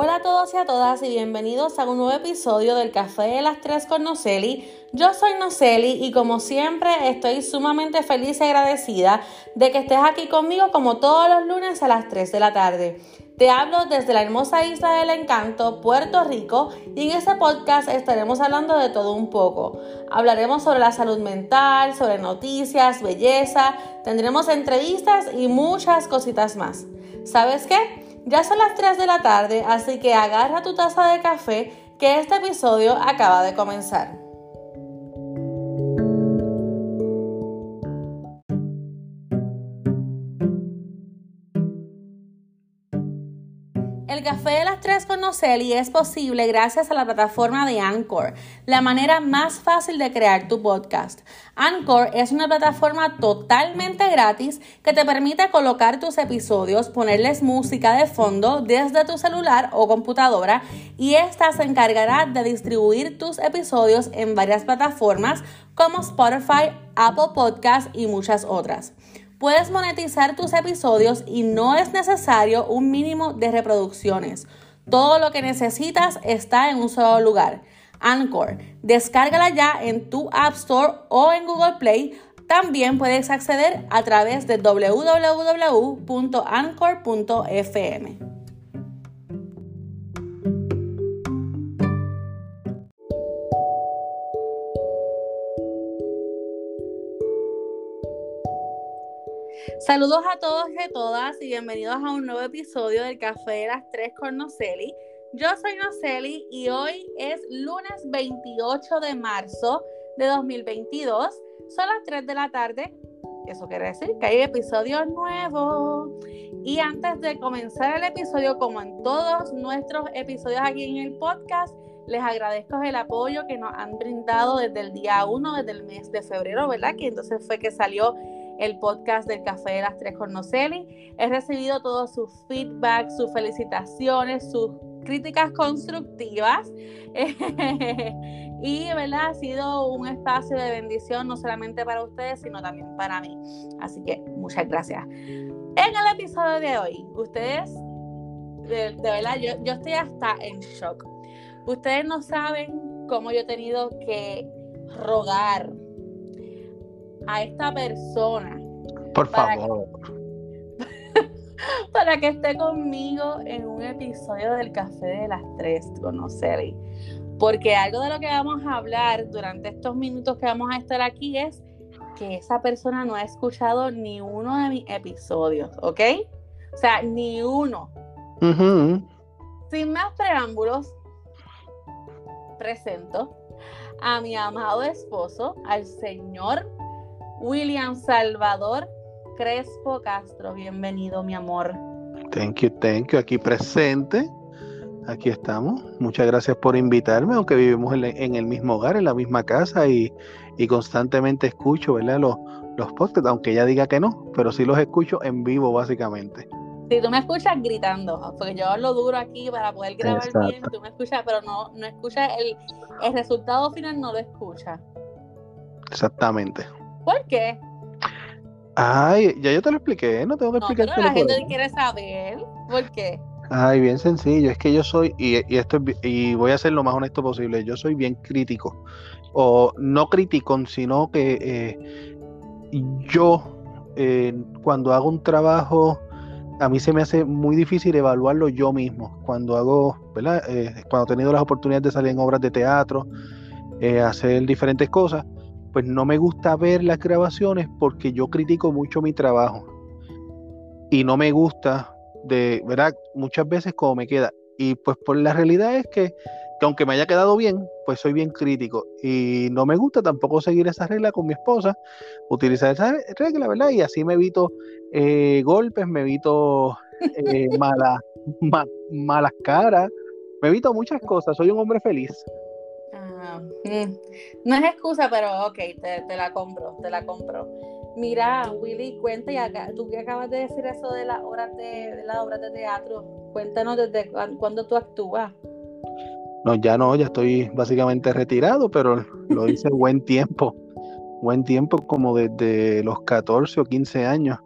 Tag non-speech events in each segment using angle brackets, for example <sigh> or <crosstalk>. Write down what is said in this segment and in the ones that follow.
Hola a todos y a todas y bienvenidos a un nuevo episodio del Café de las Tres con Noceli. Yo soy Noceli y como siempre estoy sumamente feliz y agradecida de que estés aquí conmigo como todos los lunes a las 3 de la tarde. Te hablo desde la hermosa isla del encanto, Puerto Rico, y en este podcast estaremos hablando de todo un poco. Hablaremos sobre la salud mental, sobre noticias, belleza, tendremos entrevistas y muchas cositas más. ¿Sabes qué? Ya son las 3 de la tarde, así que agarra tu taza de café que este episodio acaba de comenzar. El café de las tres con Noceli es posible gracias a la plataforma de Anchor, la manera más fácil de crear tu podcast. Anchor es una plataforma totalmente gratis que te permite colocar tus episodios, ponerles música de fondo desde tu celular o computadora y esta se encargará de distribuir tus episodios en varias plataformas como Spotify, Apple Podcasts y muchas otras. Puedes monetizar tus episodios y no es necesario un mínimo de reproducciones. Todo lo que necesitas está en un solo lugar. Anchor. Descárgala ya en tu App Store o en Google Play. También puedes acceder a través de www.anchor.fm. Saludos a todos y a todas y bienvenidos a un nuevo episodio del Café de las Tres con Noceli. Yo soy Noceli y hoy es lunes 28 de marzo de 2022. Son las 3 de la tarde. Eso quiere decir que hay episodio nuevo. Y antes de comenzar el episodio, como en todos nuestros episodios aquí en el podcast, les agradezco el apoyo que nos han brindado desde el día 1, desde el mes de febrero, ¿verdad? Que entonces fue que salió el podcast del Café de las Tres con. He recibido todos sus feedback, sus felicitaciones, sus críticas constructivas. <laughs> y ¿verdad? ha sido un espacio de bendición no solamente para ustedes, sino también para mí. Así que muchas gracias. En el episodio de hoy, ustedes, de, verdad, yo, yo estoy hasta en shock. Ustedes no saben cómo yo he tenido que rogar a esta persona. Por favor. <laughs> para que esté conmigo en un episodio del Café de las Tres con Porque algo de lo que vamos a hablar durante estos minutos que vamos a estar aquí es que esa persona no ha escuchado ni uno de mis episodios, ¿ok? O sea, ni uno. Sin más preámbulos, presento a mi amado esposo, al señor William Salvador Crespo Castro. Bienvenido, mi amor. Thank you, thank you. Aquí presente. Aquí estamos. Muchas gracias por invitarme, aunque vivimos en, el mismo hogar, en la misma casa y, constantemente escucho, ¿verdad? Los, los podcasts, aunque ella diga que no, pero sí los escucho en vivo, básicamente. Si tú me escuchas gritando, porque yo hablo duro aquí para poder grabar bien, tú me escuchas, pero no, no escuchas el, el resultado final, no lo escuchas. Exactamente. ¿Por qué? Ay, ya yo te lo expliqué, no tengo que no, explicar. Pero la gente quiere saber por qué. Ay, bien sencillo, es que yo soy, y, esto y voy a ser lo más honesto posible, yo soy bien crítico, o no crítico, sino que eh, yo eh, cuando hago un trabajo, a mí se me hace muy difícil evaluarlo yo mismo, cuando hago, ¿verdad? Eh, cuando he tenido las oportunidades de salir en obras de teatro, hacer diferentes cosas, pues no me gusta ver las grabaciones porque yo critico mucho mi trabajo y no me gusta de, ¿verdad? Muchas veces como me queda. Y pues por la realidad es que, aunque me haya quedado bien, pues soy bien crítico y no me gusta tampoco seguir esa regla con mi esposa, utilizar esa regla, ¿verdad? Y así me evito eh, golpes, me evito eh, <laughs> malas caras, me evito muchas cosas, soy un hombre feliz. Mm, no es excusa, pero ok, te, la compro, te la compro. Mira, Willy, cuenta, y acá, tú que acabas de decir eso de las obras de, de las obras de teatro, cuéntanos desde cuándo tú actúas. No, ya no, ya estoy básicamente retirado, pero lo hice <laughs> buen tiempo, buen tiempo, como desde los 14 o 15 años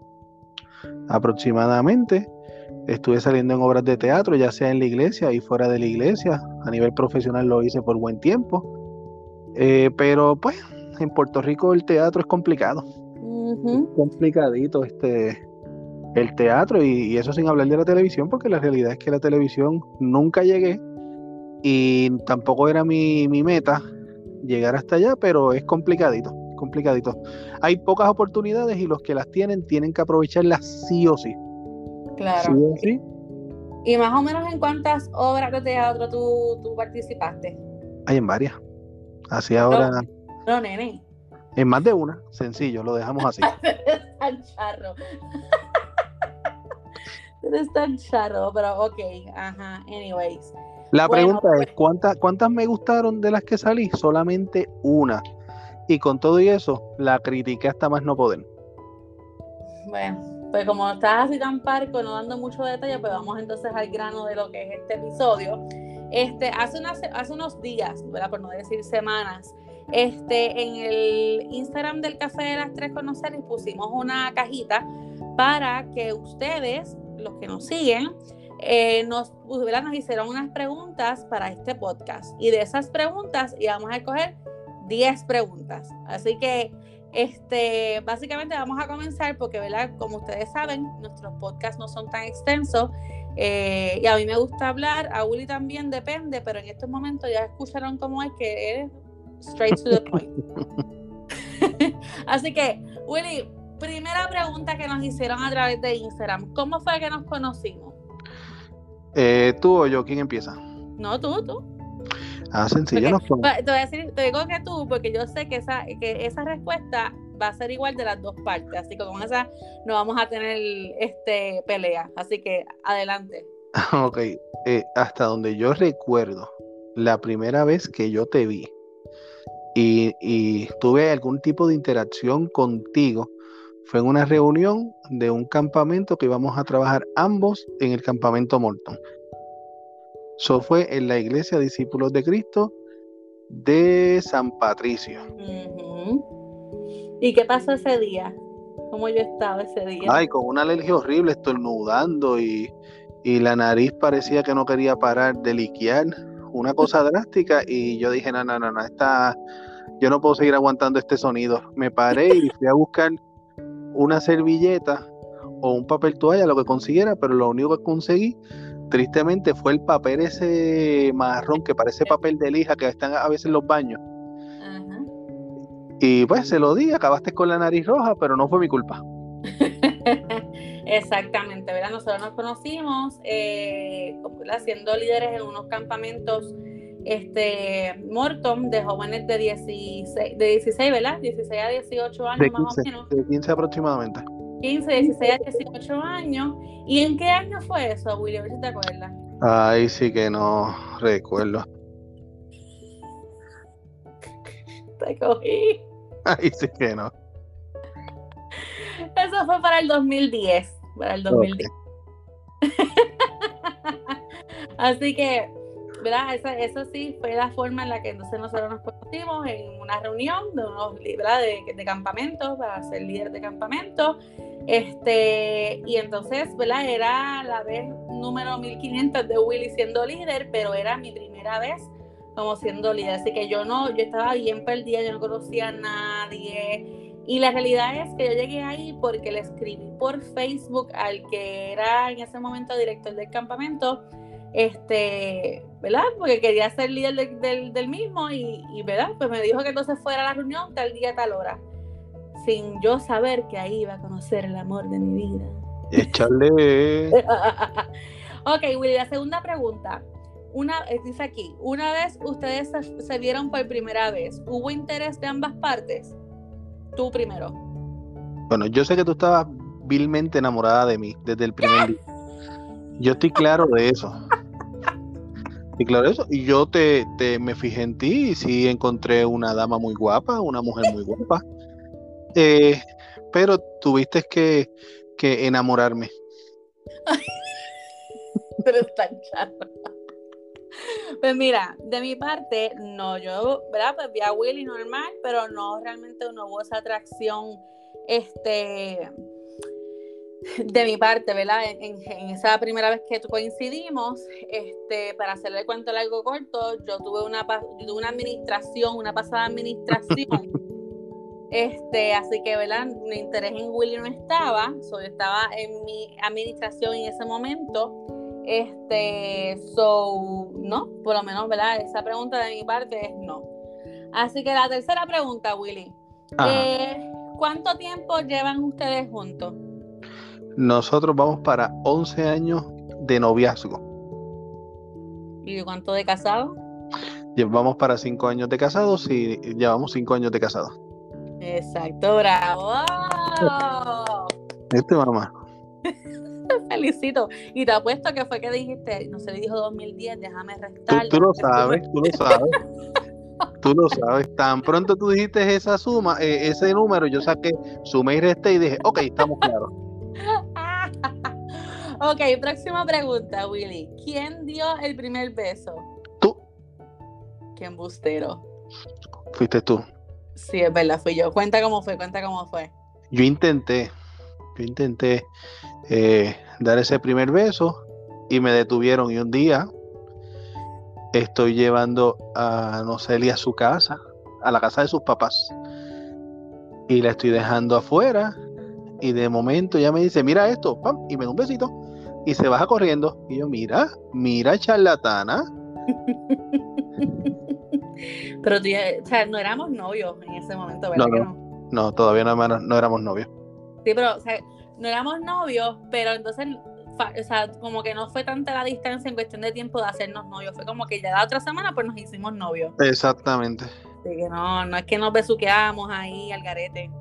aproximadamente. Estuve saliendo en obras de teatro, ya sea en la iglesia y fuera de la iglesia. A nivel profesional lo hice por buen tiempo. Eh, pero pues en Puerto Rico el teatro es complicado. complicadito este el teatro y, eso sin hablar de la televisión, porque la realidad es que la televisión nunca llegué y tampoco era mi, mi meta llegar hasta allá, pero es complicadito, complicadito. Hay pocas oportunidades y los que las tienen tienen que aprovecharlas sí o sí. Claro. ¿Y más o menos en cuántas obras de teatro tú, participaste? Hay en varias. Así ahora. No, nene. En más de una, sencillo, lo dejamos así. <laughs> tan charro. Eres tan charro, pero ok, ajá, anyways. La pregunta es, pues ¿cuántas, ¿cuántas me gustaron de las que salí? Solamente una. Y con todo y eso, la critiqué hasta más no poder. Bueno, pues como estás así tan parco, no dando mucho detalle, pues vamos entonces al grano de lo que es este episodio. Este, hace, hace unos días, ¿verdad? por no decir semanas, este, en el Instagram del Café de las Tres Conocer pusimos una cajita para que ustedes, los que nos siguen, eh, nos, ¿verdad? nos hicieron unas preguntas para este podcast. Y de esas preguntas íbamos a escoger 10 preguntas. Así que este, básicamente vamos a comenzar porque, ¿verdad? Como ustedes saben, nuestros podcasts no son tan extensos eh, y a mí me gusta hablar, a Willy también depende, pero en estos momentos ya escucharon cómo es que eres straight to the point. <laughs> Así que, Willy, primera pregunta que nos hicieron a través de Instagram, ¿cómo fue que nos conocimos? Eh, ¿Tú o yo? ¿Quién empieza? No, tú, tú. Ah, sencillo. no te voy a decir, te digo que tú, porque yo sé que esa, que esa respuesta va a ser igual de las dos partes, así que con esa no vamos a tener este pelea, así que adelante. <laughs> Ok, eh, hasta donde yo recuerdo, la primera vez que yo te vi y, y tuve algún tipo de interacción contigo, fue en una reunión de un campamento que íbamos a trabajar ambos en el campamento Morton. Eso fue en la iglesia Discípulos de Cristo de San Patricio. ¿Y qué pasó ese día? ¿Cómo yo estaba ese día? Ay, con una alergia horrible, estornudando y, y la nariz parecía que no quería parar de liquear. Una cosa <laughs> drástica y yo dije, no, no, no, no, está, yo no puedo seguir aguantando este sonido. Me paré y fui a buscar una servilleta o un papel toalla, lo que consiguiera, pero lo único que conseguí tristemente fue el papel ese marrón que parece papel de lija que están a veces en los baños. Y pues se lo di, acabaste con la nariz roja, pero no fue mi culpa. <laughs> Exactamente, ¿verdad? Nosotros nos conocimos eh, siendo líderes en unos campamentos este Morton de jóvenes de 16, de 16, ¿verdad? 16 a 18 años más o menos. De 15 aproximadamente. 15, 16 a 18 años. ¿Y en qué año fue eso, William? te acuerdas. Ay, sí que no recuerdo. <laughs> Te cogí. Ay, sí que no. Eso fue para el 2010. Para el 2010. <laughs> Así que ¿verdad? Eso, eso, sí fue la forma en la que entonces nosotros nos conocimos en una reunión de unos ¿verdad? De, de campamentos para ser líder de campamento. Este, y entonces, ¿verdad? Era la vez número 1500 de Willy siendo líder, pero era mi primera vez como siendo líder. Así que yo no, yo estaba bien perdida, yo no conocía a nadie. Y la realidad es que yo llegué ahí porque le escribí por Facebook al que era en ese momento director del campamento este, ¿verdad? Porque quería ser líder del, mismo y, ¿verdad? Pues me dijo que entonces fuera a la reunión tal día, tal hora, sin yo saber que ahí iba a conocer el amor de mi vida. Échale. <laughs> ok, Willy, la segunda pregunta. Una, eh, dice aquí, una vez ustedes se, vieron por primera vez, ¿hubo interés de ambas partes? Tú primero. Bueno, yo sé que tú estabas vilmente enamorada de mí desde el primer día. Yo estoy claro de eso. Y claro eso, y yo te, me fijé en ti y sí encontré una dama muy guapa, una mujer muy guapa. Eh, pero tuviste que, que enamorarme. <laughs> pero está claro. Pues mira, de mi parte, no, yo, ¿verdad? Pues vi a Willy normal, pero no realmente no hubo esa atracción, este, de mi parte, ¿verdad? En, esa primera vez que coincidimos, este, para hacerle el cuento largo corto, yo tuve una, una administración, una pasada administración. <laughs> este, así que, ¿verdad? Mi interés en Willy no estaba, solo estaba en mi administración en ese momento. Este, so, no, por lo menos, ¿verdad? Esa pregunta de mi parte es no. Así que la tercera pregunta, Willy. Eh, ¿Cuánto tiempo llevan ustedes juntos? Nosotros vamos para 11 años de noviazgo. ¿Y cuánto de casado? Llevamos para 5 años de casados y llevamos 5 años de casados. Exacto, bravo. Este mamá. <laughs> Felicito. Y te apuesto que fue que dijiste, no se dijo 2010, déjame restar. Tú, lo sabes, tú lo <laughs> sabes. tú lo sabes. Tan pronto tú dijiste esa suma, eh, ese número, yo saqué, sumé y resté y dije, ok, estamos claros. <laughs> ok, próxima pregunta, Willy. ¿Quién dio el primer beso? Tú. ¿Qué embustero? Fuiste tú. Sí, es verdad, fui yo. Cuenta cómo fue, cuenta cómo fue. Yo intenté, yo intenté eh, dar ese primer beso y me detuvieron y un día estoy llevando a Nocelia a su casa, a la casa de sus papás. Y la estoy dejando afuera y de momento ya me dice, mira esto, pam, y me da un besito y se baja corriendo. Y yo, mira, mira charlatana. <laughs> Pero tú, o sea, no éramos novios en ese momento, ¿verdad? No, no, todavía no, no, éramos novios. Sí, pero, o sea, no éramos novios, pero entonces, o sea, como que no fue tanta la distancia en cuestión de tiempo de hacernos novios. Fue como que ya la otra semana, pues nos hicimos novios. Exactamente. Así que no, no es que nos besuqueamos ahí al garete. <laughs>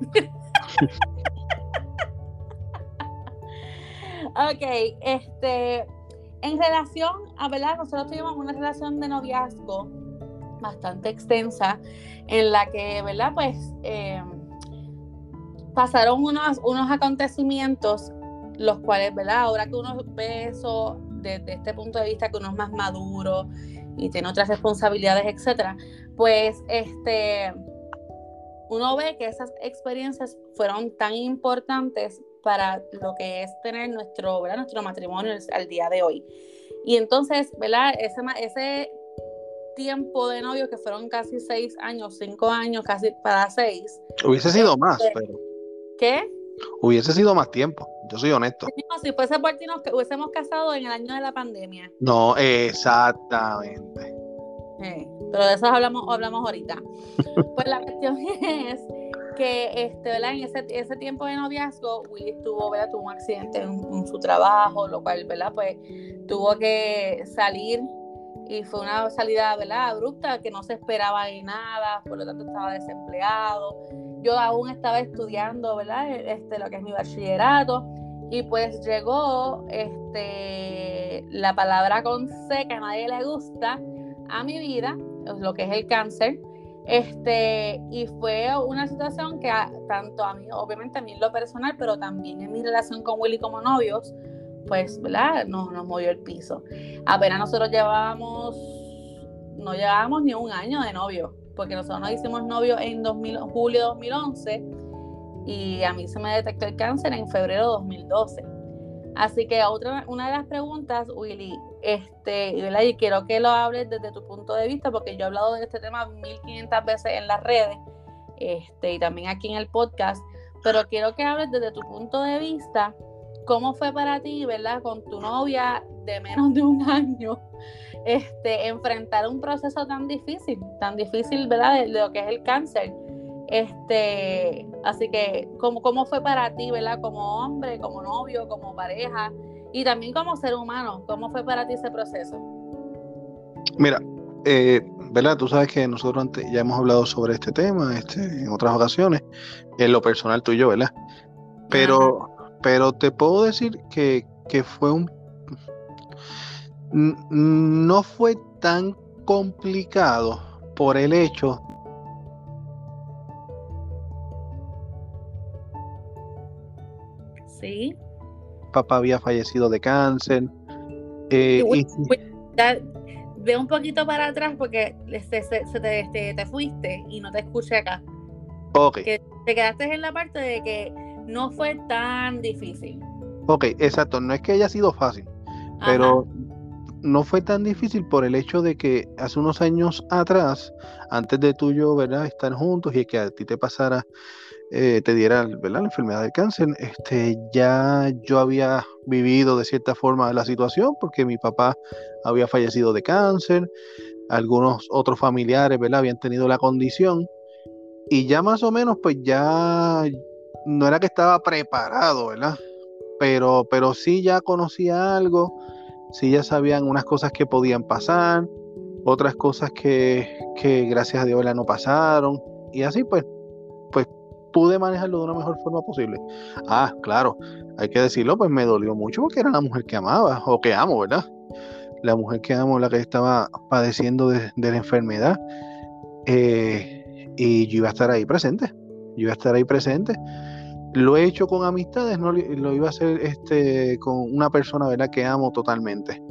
Ok, este, en relación a, ¿verdad? Nosotros tuvimos una relación de noviazgo bastante extensa en la que, ¿verdad? Pues em, pasaron unos, unos acontecimientos, los cuales, ¿verdad? Ahora que uno ve eso desde este punto de vista, que uno es más maduro y tiene otras responsabilidades, etcétera, pues este uno ve que esas experiencias fueron tan importantes para lo que es tener nuestro, nuestro matrimonio al día de hoy. Y entonces, ¿verdad? Ese tiempo de novio que fueron casi seis años, cinco años, casi para seis. Hubiese sido más, este, pero. ¿Qué? Hubiese sido más tiempo, yo soy honesto. si fuese por ti, nos hubiésemos casado en el año de la pandemia. No, exactamente. pero de eso hablamos, hablamos ahorita. <laughs> pues la cuestión es que este, ¿verdad? en ese, ese tiempo de noviazgo, Willy tuvo, ¿verdad? tuvo un accidente en, su trabajo, lo cual ¿verdad? Pues, tuvo que salir y fue una salida ¿verdad? abrupta que no se esperaba ni nada, por lo tanto estaba desempleado. Yo aún estaba estudiando ¿verdad? Este, lo que es mi bachillerato y pues llegó este, la palabra con C que a nadie le gusta a mi vida, lo que es el cáncer. Este, y fue una situación que tanto a mí, obviamente a mí en lo personal, pero también en mi relación con Willy como novios, pues, ¿verdad? Nos, nos movió el piso. Apenas nosotros llevábamos, no llevábamos ni un año de novio, porque nosotros nos hicimos novios en 2000, julio de 2011 y a mí se me detectó el cáncer en febrero de 2012. Así que otra, una de las preguntas, Willy, este, y quiero que lo hables desde tu punto de vista, porque yo he hablado de este tema 1500 veces en las redes, este, y también aquí en el podcast, pero quiero que hables desde tu punto de vista, cómo fue para ti, ¿verdad? Con tu novia de menos de un <laughs> año, este, enfrentar un proceso tan difícil, tan difícil, ¿verdad? de lo que es el cáncer este, así que, ¿cómo, ¿cómo fue para ti, verdad? Como hombre, como novio, como pareja y también como ser humano, ¿cómo fue para ti ese proceso? Mira, eh, ¿verdad? Tú sabes que nosotros antes ya hemos hablado sobre este tema este, en otras ocasiones, en lo personal tú y yo, ¿verdad? Pero, pero te puedo decir que, que fue un... No fue tan complicado por el hecho Papá había fallecido de cáncer. Eh, ve un poquito para atrás porque se, te, este, te, fuiste y no te escuché acá. Ok. Que te quedaste en la parte de que no fue tan difícil. Ok, exacto, no es que haya sido fácil, pero no fue tan difícil por el hecho de que hace unos años atrás, antes de tú y yo, ¿verdad?, estar juntos y que a ti te pasara, eh, te diera, ¿verdad?, la enfermedad del cáncer, este, ya yo había vivido de cierta forma la situación porque mi papá había fallecido de cáncer, algunos otros familiares, ¿verdad?, habían tenido la condición y ya más o menos, pues ya no era que estaba preparado, ¿verdad? Pero, pero sí ya conocía algo si ya sabían unas cosas que podían pasar, otras cosas que, gracias a Dios no pasaron, y así pues, pues pude manejarlo de una mejor forma posible. Ah, claro, hay que decirlo, pues me dolió mucho porque era la mujer que amaba, o que amo, ¿verdad? La mujer que amo, la que estaba padeciendo de, la enfermedad, eh, y yo iba a estar ahí presente, yo iba a estar ahí presente lo he hecho con amistades, no lo iba a hacer este, con una persona ¿verdad? que amo totalmente.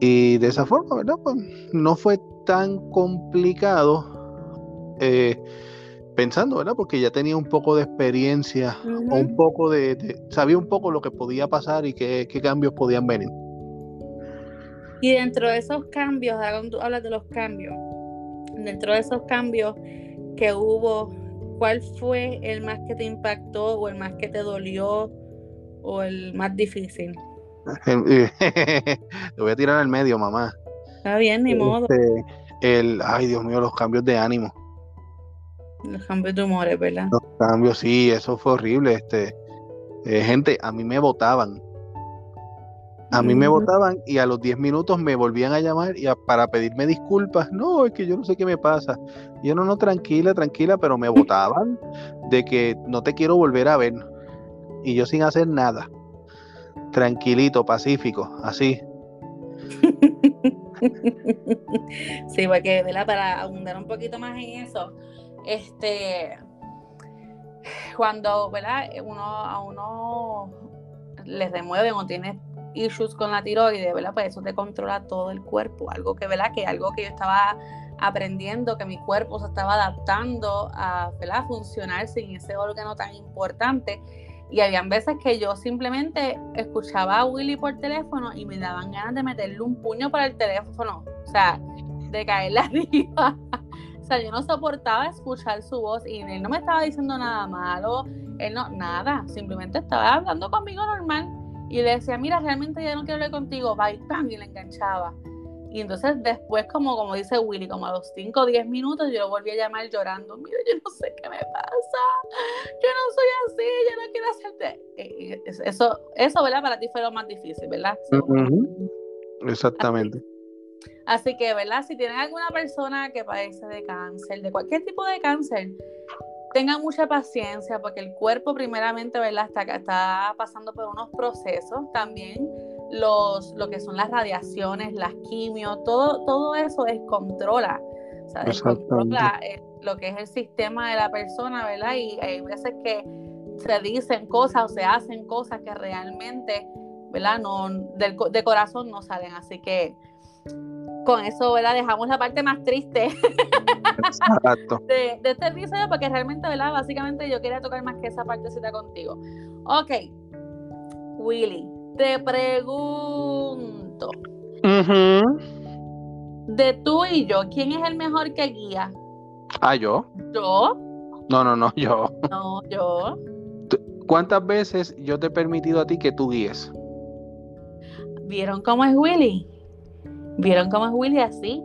Y de esa forma, ¿verdad? Pues no fue tan complicado eh, pensando, ¿verdad? Porque ya tenía un poco de experiencia o un poco de, sabía un poco lo que podía pasar y qué, qué cambios podían venir. Y dentro de esos cambios, hablas de los cambios, dentro de esos cambios que hubo ¿cuál fue el más que te impactó o el más que te dolió o el más difícil? <laughs> Te voy a tirar al medio, mamá. Está bien, ni modo. Este, el, ay, Dios mío, los cambios de ánimo. Los cambios de humores, ¿verdad? Los cambios, sí, eso fue horrible. Este, eh, gente, a mí me votaban a mí me votaban y a los 10 minutos me volvían a llamar y para pedirme disculpas. No, es que yo no sé qué me pasa. yo no, no, tranquila, tranquila, pero me votaban de que no te quiero volver a ver. Y yo sin hacer nada. Tranquilito, pacífico, así. <laughs> sí, porque, ¿verdad? Para abundar un poquito más en eso, este, cuando, ¿verdad? Uno, a uno les remueven o tiene issues con la tiroides, ¿verdad? Pues eso te controla todo el cuerpo, algo que, ¿verdad? Que algo que yo estaba aprendiendo, que mi cuerpo se estaba adaptando a, ¿verdad? funcionar sin ese órgano tan importante. Y habían veces que yo simplemente escuchaba a Willy por teléfono y me daban ganas de meterle un puño por el teléfono, o sea, de caerle arriba. <laughs> O sea, yo no soportaba escuchar su voz y él no me estaba diciendo nada malo, él no, nada, simplemente estaba hablando conmigo normal y le decía, mira, realmente ya no quiero hablar contigo, va y ¡pam! y le enganchaba. Y entonces después, como, como dice Willy, como a los 5 o 10 minutos, yo lo volví a llamar llorando, mira, yo no sé qué me pasa, yo no soy así, yo no quiero hacerte. Eh, eso, eso, ¿verdad? Para ti fue lo más difícil, ¿verdad? Exactamente. Así que, ¿verdad? Si tienen alguna persona que padece de cáncer, de cualquier tipo de cáncer, tengan mucha paciencia porque el cuerpo primeramente, ¿verdad? Está, está pasando por unos procesos también. Los, lo que son las radiaciones, las quimios, todo, todo eso descontrola. O sea, descontrola eh, lo que es el sistema de la persona, ¿verdad? Y hay veces que se dicen cosas o se hacen cosas que realmente, ¿verdad? No, del, de corazón no salen. Así que con eso, ¿verdad? Dejamos la parte más triste <laughs> de, este episodio porque realmente, ¿verdad? Básicamente yo quería tocar más que esa partecita contigo. Ok, Willy, te pregunto. De tú y yo, ¿quién es el mejor que guía? Ah, yo. ¿Yo? No, no, no, yo. No, yo. ¿Cuántas veces yo te he permitido a ti que tú guíes? ¿Vieron cómo es Willy? ¿Vieron cómo es Willy así?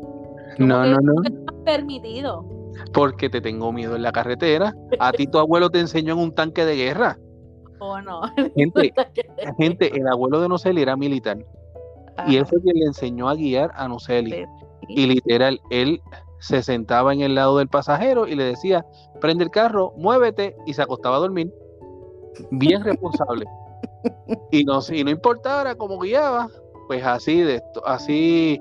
No, no, no. permitido. Porque te tengo miedo en la carretera. A ti tu abuelo te enseñó en un tanque de guerra. ¿O no? <laughs> Gente, gente el abuelo de Noceli era militar. Y él fue quien le enseñó a guiar a Noceli. Y literal, él se sentaba en el lado del pasajero y le decía, prende el carro, muévete, y se acostaba a dormir. Bien <laughs> responsable. y no, y no importaba cómo guiaba, pues así, de, así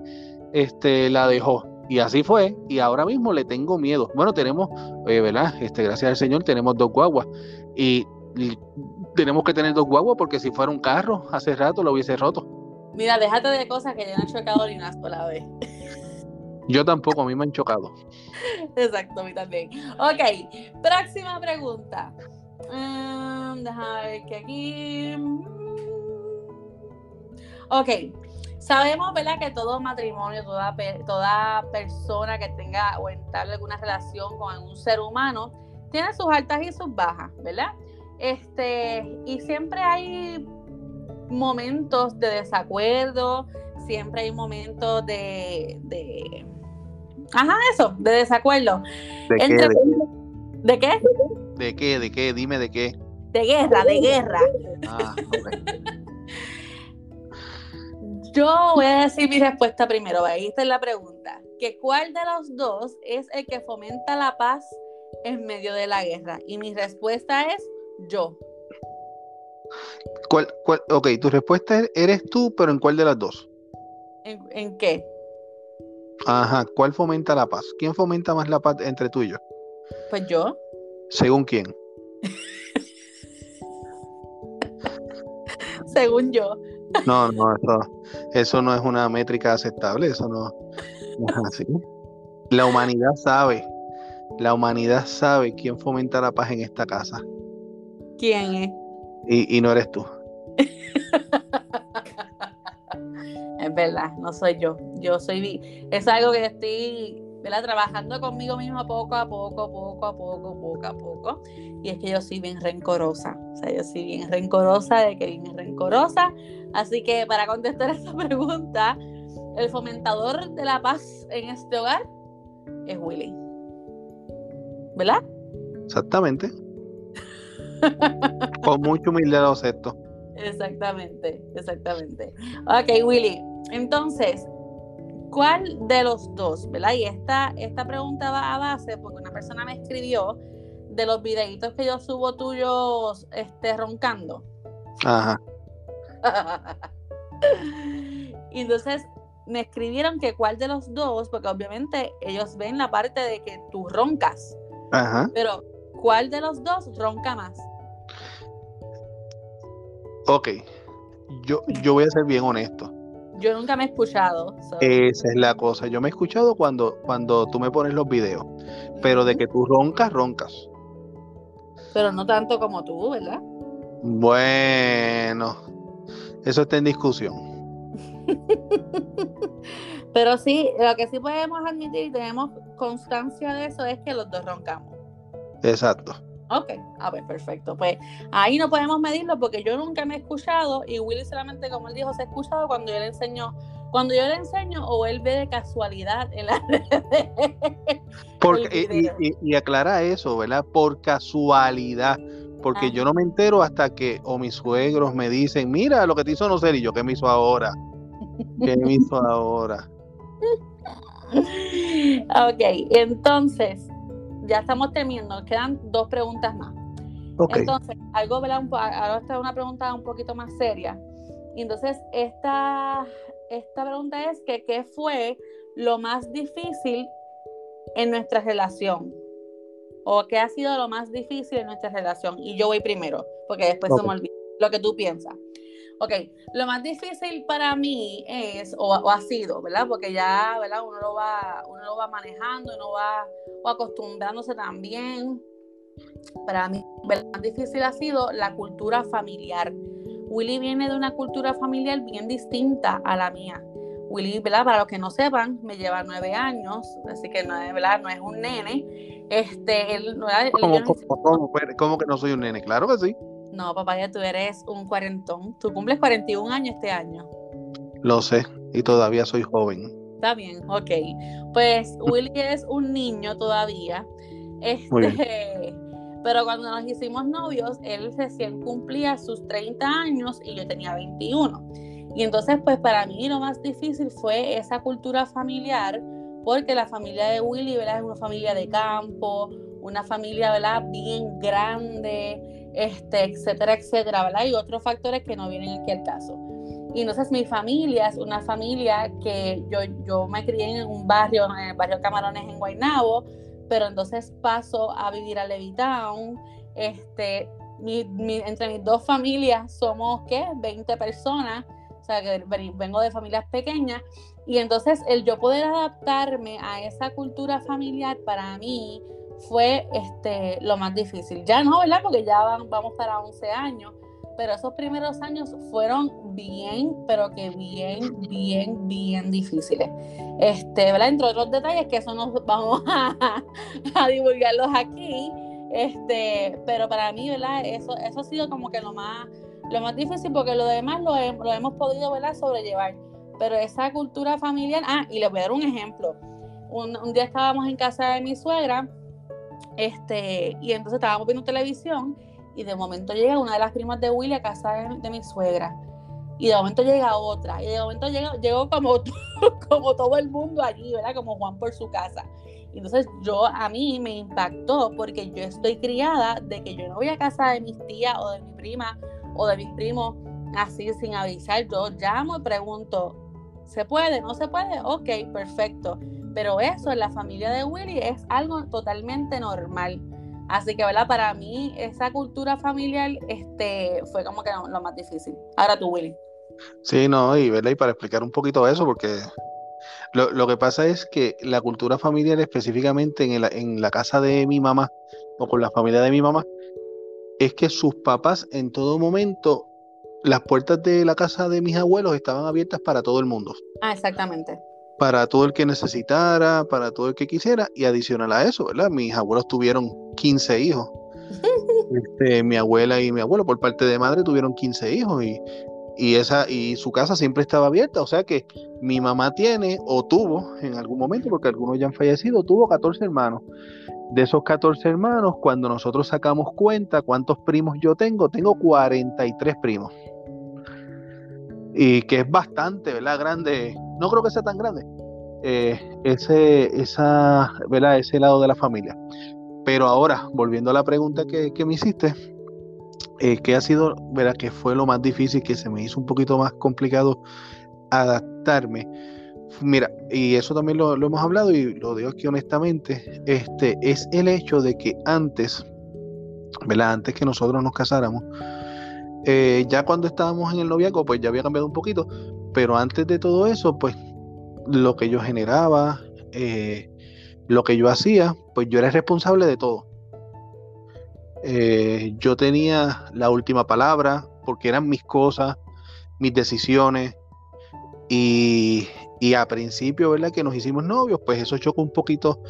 este, la dejó. Y así fue, y ahora mismo le tengo miedo. Bueno, tenemos, eh, ¿verdad? Este, gracias al Señor, tenemos dos guaguas. Y, tenemos que tener dos guaguas porque si fuera un carro, hace rato lo hubiese roto. Mira, déjate de cosas que no he chocado ni una sola vez. <laughs> Yo tampoco, a mí me han chocado. Exacto, a mí también. Ok, próxima pregunta. Um, déjame ver que aquí. Ok, sabemos, ¿verdad? Que todo matrimonio, toda, toda persona que tenga o entable alguna relación con algún ser humano, tiene sus altas y sus bajas, ¿verdad? Este, y siempre hay momentos de desacuerdo, siempre hay momentos de, de ajá, eso, de desacuerdo. ¿De qué? Entre- ¿De, ¿De qué? de qué? ¿De qué? Dime de qué. De guerra, de guerra. Ah, ok. Yo voy a decir mi respuesta primero, ahí está la pregunta. Que ¿Cuál de los dos es el que fomenta la paz en medio de la guerra? Y mi respuesta es yo. ¿Cuál, cuál, ok, tu respuesta es, eres tú, pero ¿en cuál de las dos? ¿En, en qué? Ajá, ¿cuál fomenta la paz? ¿Quién fomenta más la paz entre tú y yo? Pues yo. ¿Según quién? <laughs> Según yo. No, no, eso, eso no es una métrica aceptable, eso no, no es así. La humanidad sabe, la humanidad sabe quién fomenta la paz en esta casa ¿Quién es? y, y no eres tú. <laughs> Es verdad, no soy yo. Yo soy. Es algo que estoy ¿verdad? trabajando conmigo misma poco a poco, poco a poco, poco a poco. Y es que yo soy bien rencorosa. O sea, yo soy bien rencorosa de que bien rencorosa. Así que para contestar <laughs> esa pregunta, el fomentador de la paz en este hogar es Willy. ¿Verdad? Exactamente. Con mucha humildad lo acepto. Exactamente, exactamente. Ok, Willy. Entonces, ¿cuál de los dos, verdad? Y esta, esta pregunta va a base porque una persona me escribió de los videitos que yo subo tuyos este, roncando. Ajá. <laughs> y entonces me escribieron que cuál de los dos, porque obviamente ellos ven la parte de que tú roncas, Ajá. pero ¿cuál de los dos ronca más? Ok. Yo, yo voy a ser bien honesto. Yo nunca me he escuchado. so- Esa es la cosa. Yo me he escuchado cuando, cuando tú me pones los videos, pero de que tú roncas, roncas. Pero no tanto como tú, ¿verdad? Bueno, eso está en discusión. <laughs> Pero sí, lo que sí podemos admitir y tenemos constancia de eso es que los dos roncamos. Exacto. Ok, a ver, perfecto. Pues ahí no podemos medirlo porque yo nunca me he escuchado y Willy solamente, como él dijo, se ha escuchado cuando yo le enseño, cuando yo le enseño o él ve de casualidad en las <laughs> redes. Porque, y, video. y- y aclara eso, ¿verdad? Por casualidad. Porque Ajá. yo no me entero hasta que o mis suegros me dicen, mira lo que te hizo no ser y yo, ¿qué me hizo ahora? ¿Qué me hizo ahora? <laughs> ok, entonces, ya estamos terminando, nos quedan dos preguntas más. Ok. Entonces, algo, ¿verdad? Ahora está una pregunta un poquito más seria. Y entonces, esta, esta pregunta es que ¿qué fue lo más difícil en nuestra relación? ¿O qué ha sido lo más difícil en nuestra relación? Y yo voy primero, porque después se me olvida lo que tú piensas. Ok, lo más difícil para mí es, o, o ha sido, ¿verdad? Porque ya, ¿verdad? Uno lo va, uno lo va manejando, uno va o acostumbrándose también. Para mí, ¿verdad? lo más difícil ha sido la cultura familiar. Willy viene de una cultura familiar bien distinta a la mía. Willy, ¿verdad? Para los que no sepan, me lleva nueve años, así que no es, ¿verdad? No es un nene. Este, él, ¿verdad? Él ¿Cómo, cómo- cómo- cómo que no soy un nene? Claro que sí. No, papá, ya tú eres un cuarentón. Tú cumples 41 años este año. Lo sé. Y todavía soy joven. Está bien, ok. Pues <laughs> Willy es un niño todavía. Muy Este, pero cuando nos hicimos novios, él recién cumplía sus 30 años y yo tenía 21. Y entonces, pues para mí lo más difícil fue esa cultura familiar, porque la familia de Willy, ¿verdad? Es una familia de campo, una familia, ¿verdad? Bien grande, este, etcétera, etcétera, ¿verdad? Y otros factores que no vienen aquí al caso. Y entonces mi familia es una familia que yo, yo me crié en un barrio, en el barrio Camarones en Guaynabo, pero entonces paso a vivir a Levittown. Este, entre mis dos familias somos, ¿qué? 20 personas, o sea, que ven- vengo de familias pequeñas. Y entonces el yo poder adaptarme a esa cultura familiar para mí fue este, lo más difícil. Ya no, ¿verdad? Porque ya van- vamos para 11 años, pero esos primeros años fueron bien, pero que bien, bien, bien difíciles. Este, ¿verdad? Entre otros detalles que eso nos vamos a, divulgarlos aquí. Este, pero para mí, ¿verdad? Eso, eso ha sido como que lo más, lo más difícil porque lo demás lo, lo hemos podido, ¿verdad? Sobrellevar. Pero esa cultura familiar, ah, y les voy a dar un ejemplo. Un, un día estábamos en casa de mi suegra, este, y entonces estábamos viendo televisión y de momento llega una de las primas de Willy a casa de, mi suegra. Y de momento llega otra. Y de momento llega, llegó como, <laughs> como todo el mundo allí, ¿verdad? Como Juan por su casa. Entonces yo, a mí me impactó porque yo estoy criada de que yo no voy a casa de mis tías o de mi prima o de mis primos así sin avisar. Yo llamo y pregunto, ¿se puede? ¿No se puede? Ok, perfecto. Pero eso en la familia de Willy es algo totalmente normal. Así que, ¿verdad? Para mí, esa cultura familiar este, fue como que lo más difícil. Ahora tú, Willy. Sí, no, y, ¿verdad? y para explicar un poquito eso, porque lo, que pasa es que la cultura familiar, específicamente en, en la casa de mi mamá o con la familia de mi mamá, es que sus papás en todo momento, las puertas de la casa de mis abuelos estaban abiertas para todo el mundo. Ah, exactamente para todo el que necesitara, para todo el que quisiera, y adicional a eso, ¿verdad? Mis abuelos tuvieron 15 hijos. <laughs> Este, mi abuela y mi abuelo, por parte de madre, tuvieron 15 hijos y, y, esa, y su casa siempre estaba abierta. O sea que mi mamá tiene o tuvo en algún momento, porque algunos ya han fallecido, tuvo 14 hermanos. De esos 14 hermanos, cuando nosotros sacamos cuenta cuántos primos yo tengo, tengo 43 primos. Y que es bastante, ¿verdad? Grande no creo que sea tan grande eh, ese, esa, ¿verdad? ese lado de la familia. Pero ahora, volviendo a la pregunta que, me hiciste, eh, ¿qué ha sido, ¿verdad? que fue lo más difícil, que se me hizo un poquito más complicado adaptarme? Mira, y eso también lo, hemos hablado y lo digo aquí honestamente, este, es el hecho de que antes, ¿verdad? Antes que nosotros nos casáramos, eh, ya cuando estábamos en el noviazgo, pues ya había cambiado un poquito, pero antes de todo eso, pues lo que yo generaba, eh, lo que yo hacía, pues yo era responsable de todo. Eh, yo tenía la última palabra porque eran mis cosas, mis decisiones. Y, y a principio, ¿verdad? Que nos hicimos novios, pues eso chocó un poquito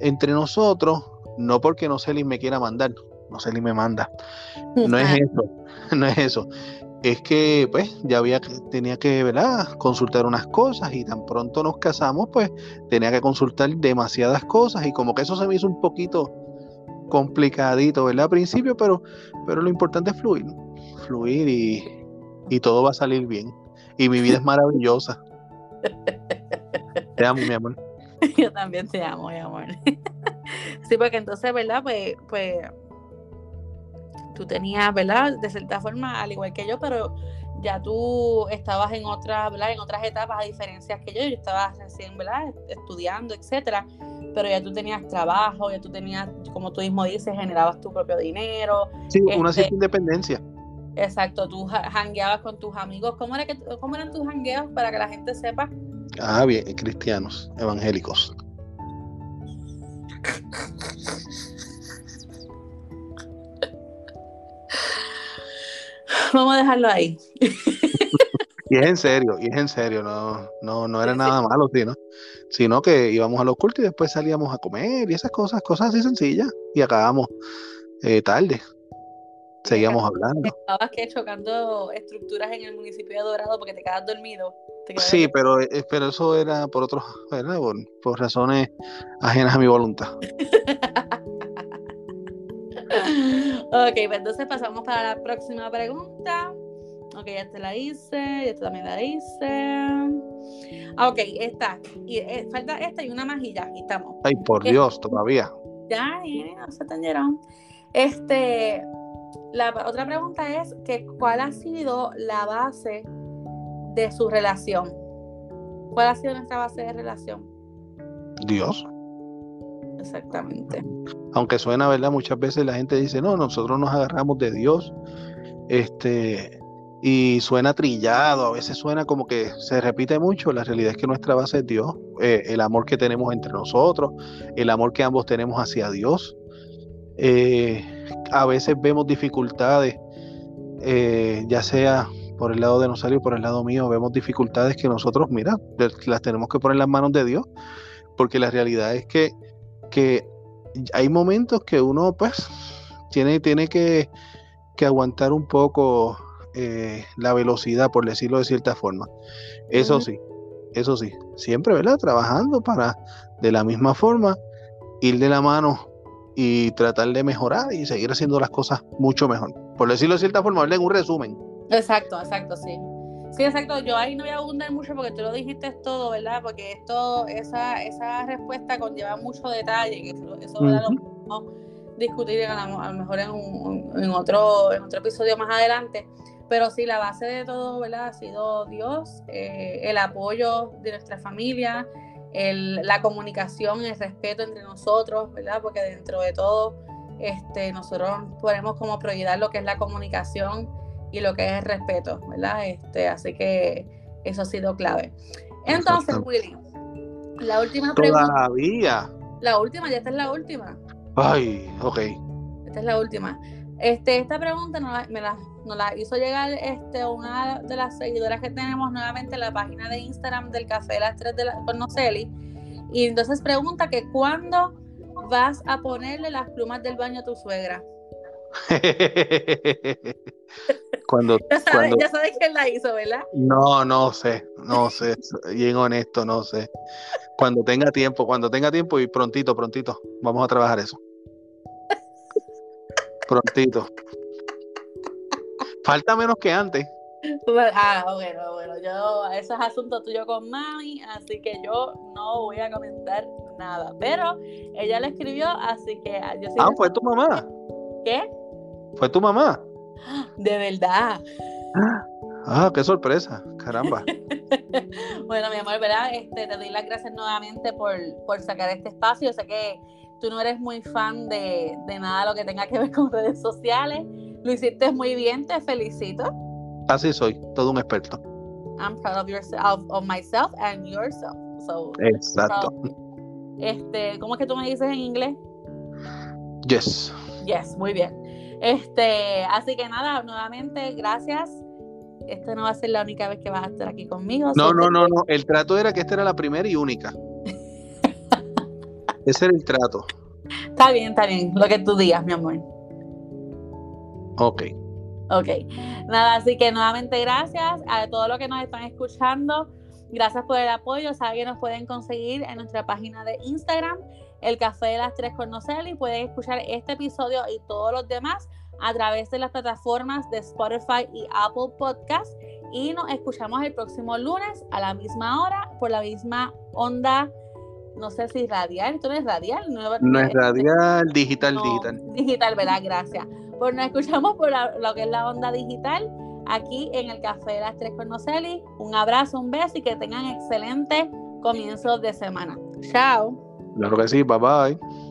entre nosotros, no porque no Celi me quiera mandar, no Celi me manda. No es eso, <laughs> no es eso. Es que pues ya había tenía que ¿verdad? consultar unas cosas y tan pronto nos casamos pues tenía que consultar demasiadas cosas y como que eso se me hizo un poquito complicadito ¿verdad? al principio pero pero lo importante es fluir fluir y, y todo va a salir bien. Y mi vida es <laughs> maravillosa. Te amo mi amor. Yo también te amo mi amor. <laughs> Sí porque entonces verdad pues pues tú tenías, ¿verdad? De cierta forma, al igual que yo, pero ya tú estabas en otras, ¿verdad? En otras etapas, a diferencias que yo, yo estaba recién, ¿verdad? Estudiando, etcétera, pero ya tú tenías trabajo, ya tú tenías, como tú mismo dices, generabas tu propio dinero. Sí, una este cierta independencia. Exacto, tú jangueabas con tus amigos. ¿Cómo, era que, ¿Cómo eran tus jangueos para que la gente sepa? Ah, bien, cristianos, evangélicos. <laughs> Vamos a dejarlo ahí. <laughs> y es en serio, y es en serio, no, no, no era nada malo, sino, sino que íbamos a los cultos y después salíamos a comer y esas cosas, cosas así sencillas, y acabamos eh, tarde. Seguíamos hablando. Estabas que chocando estructuras en el municipio de Dorado porque te quedas dormido. sí, pero, eh, pero eso era por otros, por, por razones ajenas a mi voluntad. <laughs> ok, pues entonces pasamos para la próxima pregunta. Ok, ya te la hice, ya también la hice. Ah, ok, esta. Y, eh, falta esta y una más y ya, estamos. Ay, por Dios, todavía. Ya, no se atendieron. Este, la otra pregunta es que ¿cuál ha sido la base de su relación? ¿Cuál ha sido nuestra base de relación? Dios. Exactamente. Aunque suena, ¿verdad? Muchas veces la gente dice, no, nosotros nos agarramos de Dios. Este, y suena trillado, a veces suena como que se repite mucho. La realidad es que nuestra base es Dios, eh, el amor que tenemos entre nosotros, el amor que ambos tenemos hacia Dios. Eh, a veces vemos dificultades eh, ya sea por el lado de Nosario o por el lado mío, vemos dificultades que nosotros, mira, las tenemos que poner en las manos de Dios, porque la realidad es que, que hay momentos que uno, pues, tiene, tiene que, que aguantar un poco eh, la velocidad, por decirlo de cierta forma. Eso sí, eso sí, siempre, ¿verdad? Trabajando para, de la misma forma, ir de la mano y tratar de mejorar y seguir haciendo las cosas mucho mejor. Por decirlo de cierta forma, en un resumen. Exacto, exacto, sí. Sí, exacto. Yo ahí no voy a abundar mucho porque tú lo dijiste todo, ¿verdad? Porque esto, esa, esa respuesta conlleva mucho detalle, que eso, lo podemos discutir a, lo mejor en, en, otro, en otro episodio más adelante. Pero sí, la base de todo, ¿verdad? Ha sido Dios, eh, el apoyo de nuestra familia, el, la comunicación, el respeto entre nosotros, ¿verdad? Porque dentro de todo, este, nosotros ponemos como prioridad lo que es la comunicación y lo que es el respeto, ¿verdad? Este, así que eso ha sido clave. Entonces, Willy, la última pregunta. Todavía. La última, ya esta es la última. Ay, ok. Esta es la última. Este, esta pregunta nos la, me la, nos la hizo llegar este, una de las seguidoras que tenemos nuevamente en la página de Instagram del Café de las 3 de la, con Noceli. Y entonces pregunta que cuándo vas a ponerle las plumas del baño a tu suegra. <laughs> cuando, ya, sabes, quién la hizo, ¿verdad? No, no sé, no sé, bien honesto, no sé. Cuando tenga tiempo, cuando tenga tiempo y prontito, prontito, vamos a trabajar eso. Prontito. Falta menos que antes. Ah, bueno, bueno, yo, eso es asunto tuyo con mami, así que yo no voy a comentar nada. Pero ella le escribió, así que yo Ah, fue tu mamá. ¿Qué? Fue tu mamá. De verdad. Ah, qué sorpresa, caramba. <laughs> bueno, mi amor, ¿verdad? Este, te doy las gracias nuevamente por, por sacar este espacio. Sé que tú no eres muy fan de, de nada lo que tenga que ver con redes sociales. Lo hiciste muy bien, te felicito. Así soy, todo un experto. I'm proud of yourself, of myself and yourself. So, Exacto. este, ¿cómo es que tú me dices en inglés? Yes. Yes, muy bien. Este, así que nada, nuevamente, gracias. Esta no va a ser la única vez que vas a estar aquí conmigo. No, no, no, no. El trato era que esta era la primera y única. <laughs> Ese era el trato. Está bien, está bien. Lo que tú digas, mi amor. Ok. Ok. Nada, así que nuevamente gracias a todos los que nos están escuchando. Gracias por el apoyo. Saben que nos pueden conseguir en nuestra página de Instagram el Café de las Tres con y Pueden escuchar este episodio y todos los demás a través de las plataformas de Spotify y Apple Podcast. Y nos escuchamos el próximo lunes a la misma hora por la misma onda. No sé si radial, esto no es radial. No, es radial, digital, digital. Digital, ¿verdad? Gracias. Pues nos escuchamos por lo que es la onda digital aquí en el Café de las Tres con Un abrazo, un beso y que tengan excelente comienzo de semana. Chao. Claro que sí, bye bye.